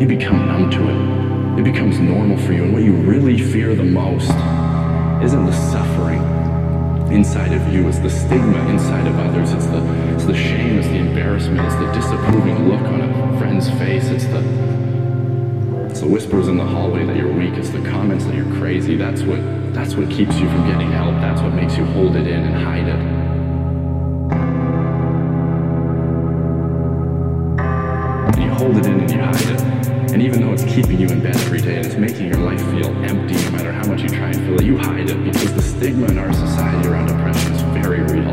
you become numb to it. It becomes normal for you. And what you really fear the most isn't the suffering inside of you, it's the stigma inside of others, it's the, it's the shame, it's the embarrassment, it's the disapproving look on a friend's face, it's the, it's the whispers in the hallway that you're weak, it's the comments that you're crazy. That's what, that's what keeps you from getting help, that's what makes you hold it in and hide it. You hold it in and you hide it. Even though it's keeping you in bed every day and it's making your life feel empty no matter how much you try and fill it, you hide it because the stigma in our society around depression is very real.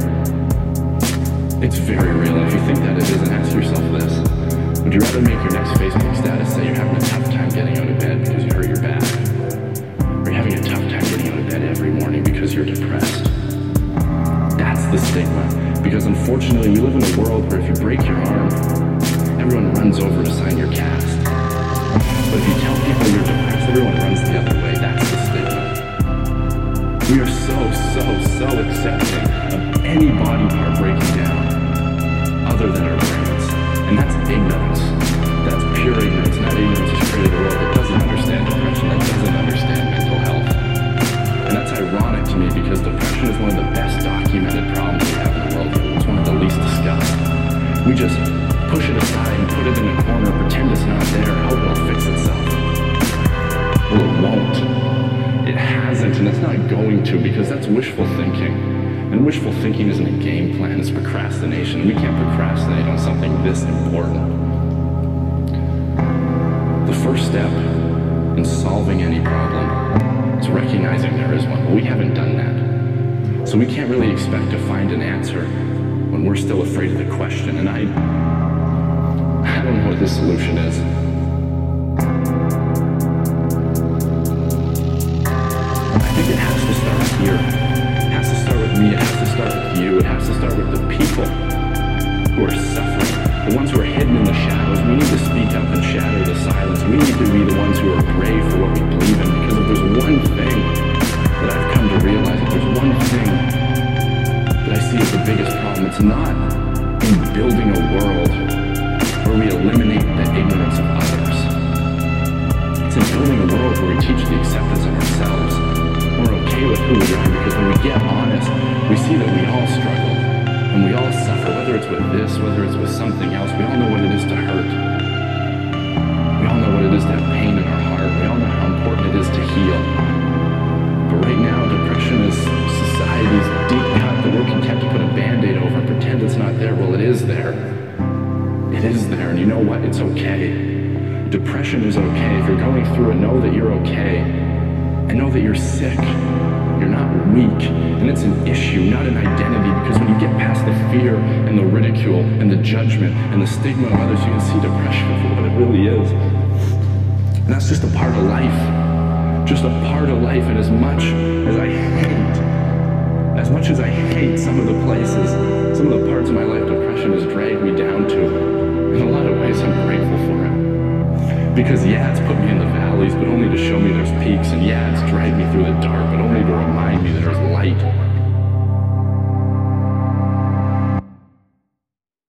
It's very real. If you think that it isn't, ask yourself this. Would you rather make your next Facebook status say you're having a tough time getting out of bed because you hurt your back? Or you're having a tough time getting out of bed every morning because you're depressed? That's the stigma. Because unfortunately, we live in a world where if you break your arm, everyone runs over to sign your cast. So, accepting of any body part breaking down other than our brains. And that's ignorance. That's pure ignorance. That ignorance has created a world that doesn't understand depression, that doesn't understand mental health. And that's ironic to me because depression is one of the best documented problems we have in the world. It's one of the least discussed. We just push it aside and put it in a corner, pretend it's not there, hope it'll fix itself. Well, it won't. And it's not going to because that's wishful thinking. And wishful thinking isn't a game plan, it's procrastination. We can't procrastinate on something this important. The first step in solving any problem is recognizing there is one. But we haven't done that. So we can't really expect to find an answer when we're still afraid of the question. And I I don't know what the solution is. Here. It has to start with me. It has to start with you. It has to start with the people who are suffering, the ones who are hidden in the shadows. We need to speak up and shatter the silence. We need to be the ones who are brave for what we believe in. Because if there's one thing that I've come to realize, if there's one thing that I see as the biggest problem, it's not in building a world where we eliminate the ignorance of others. It's in building a world where we teach the acceptance of ourselves. We're okay with who we are because when we get honest, we see that we all struggle and we all suffer, whether it's with this, whether it's with something else. We all know what it is to hurt. We all know what it is to have pain in our heart. We all know how important it is to heal. But right now, depression is society's deep cut that we're content to put a band-aid over and pretend it's not there. Well, it is there. It is there, and you know what? It's okay. Depression is okay. If you're going through it, know that you're okay. And know that you're sick. You're not weak. And it's an issue, not an identity, because when you get past the fear and the ridicule and the judgment and the stigma of others, you can see depression for what it really is. And that's just a part of life. Just a part of life. And as much as I hate, Because yeah, it's put me in the valleys, but only to show me there's peaks. And yeah, it's dragged me through the dark, but only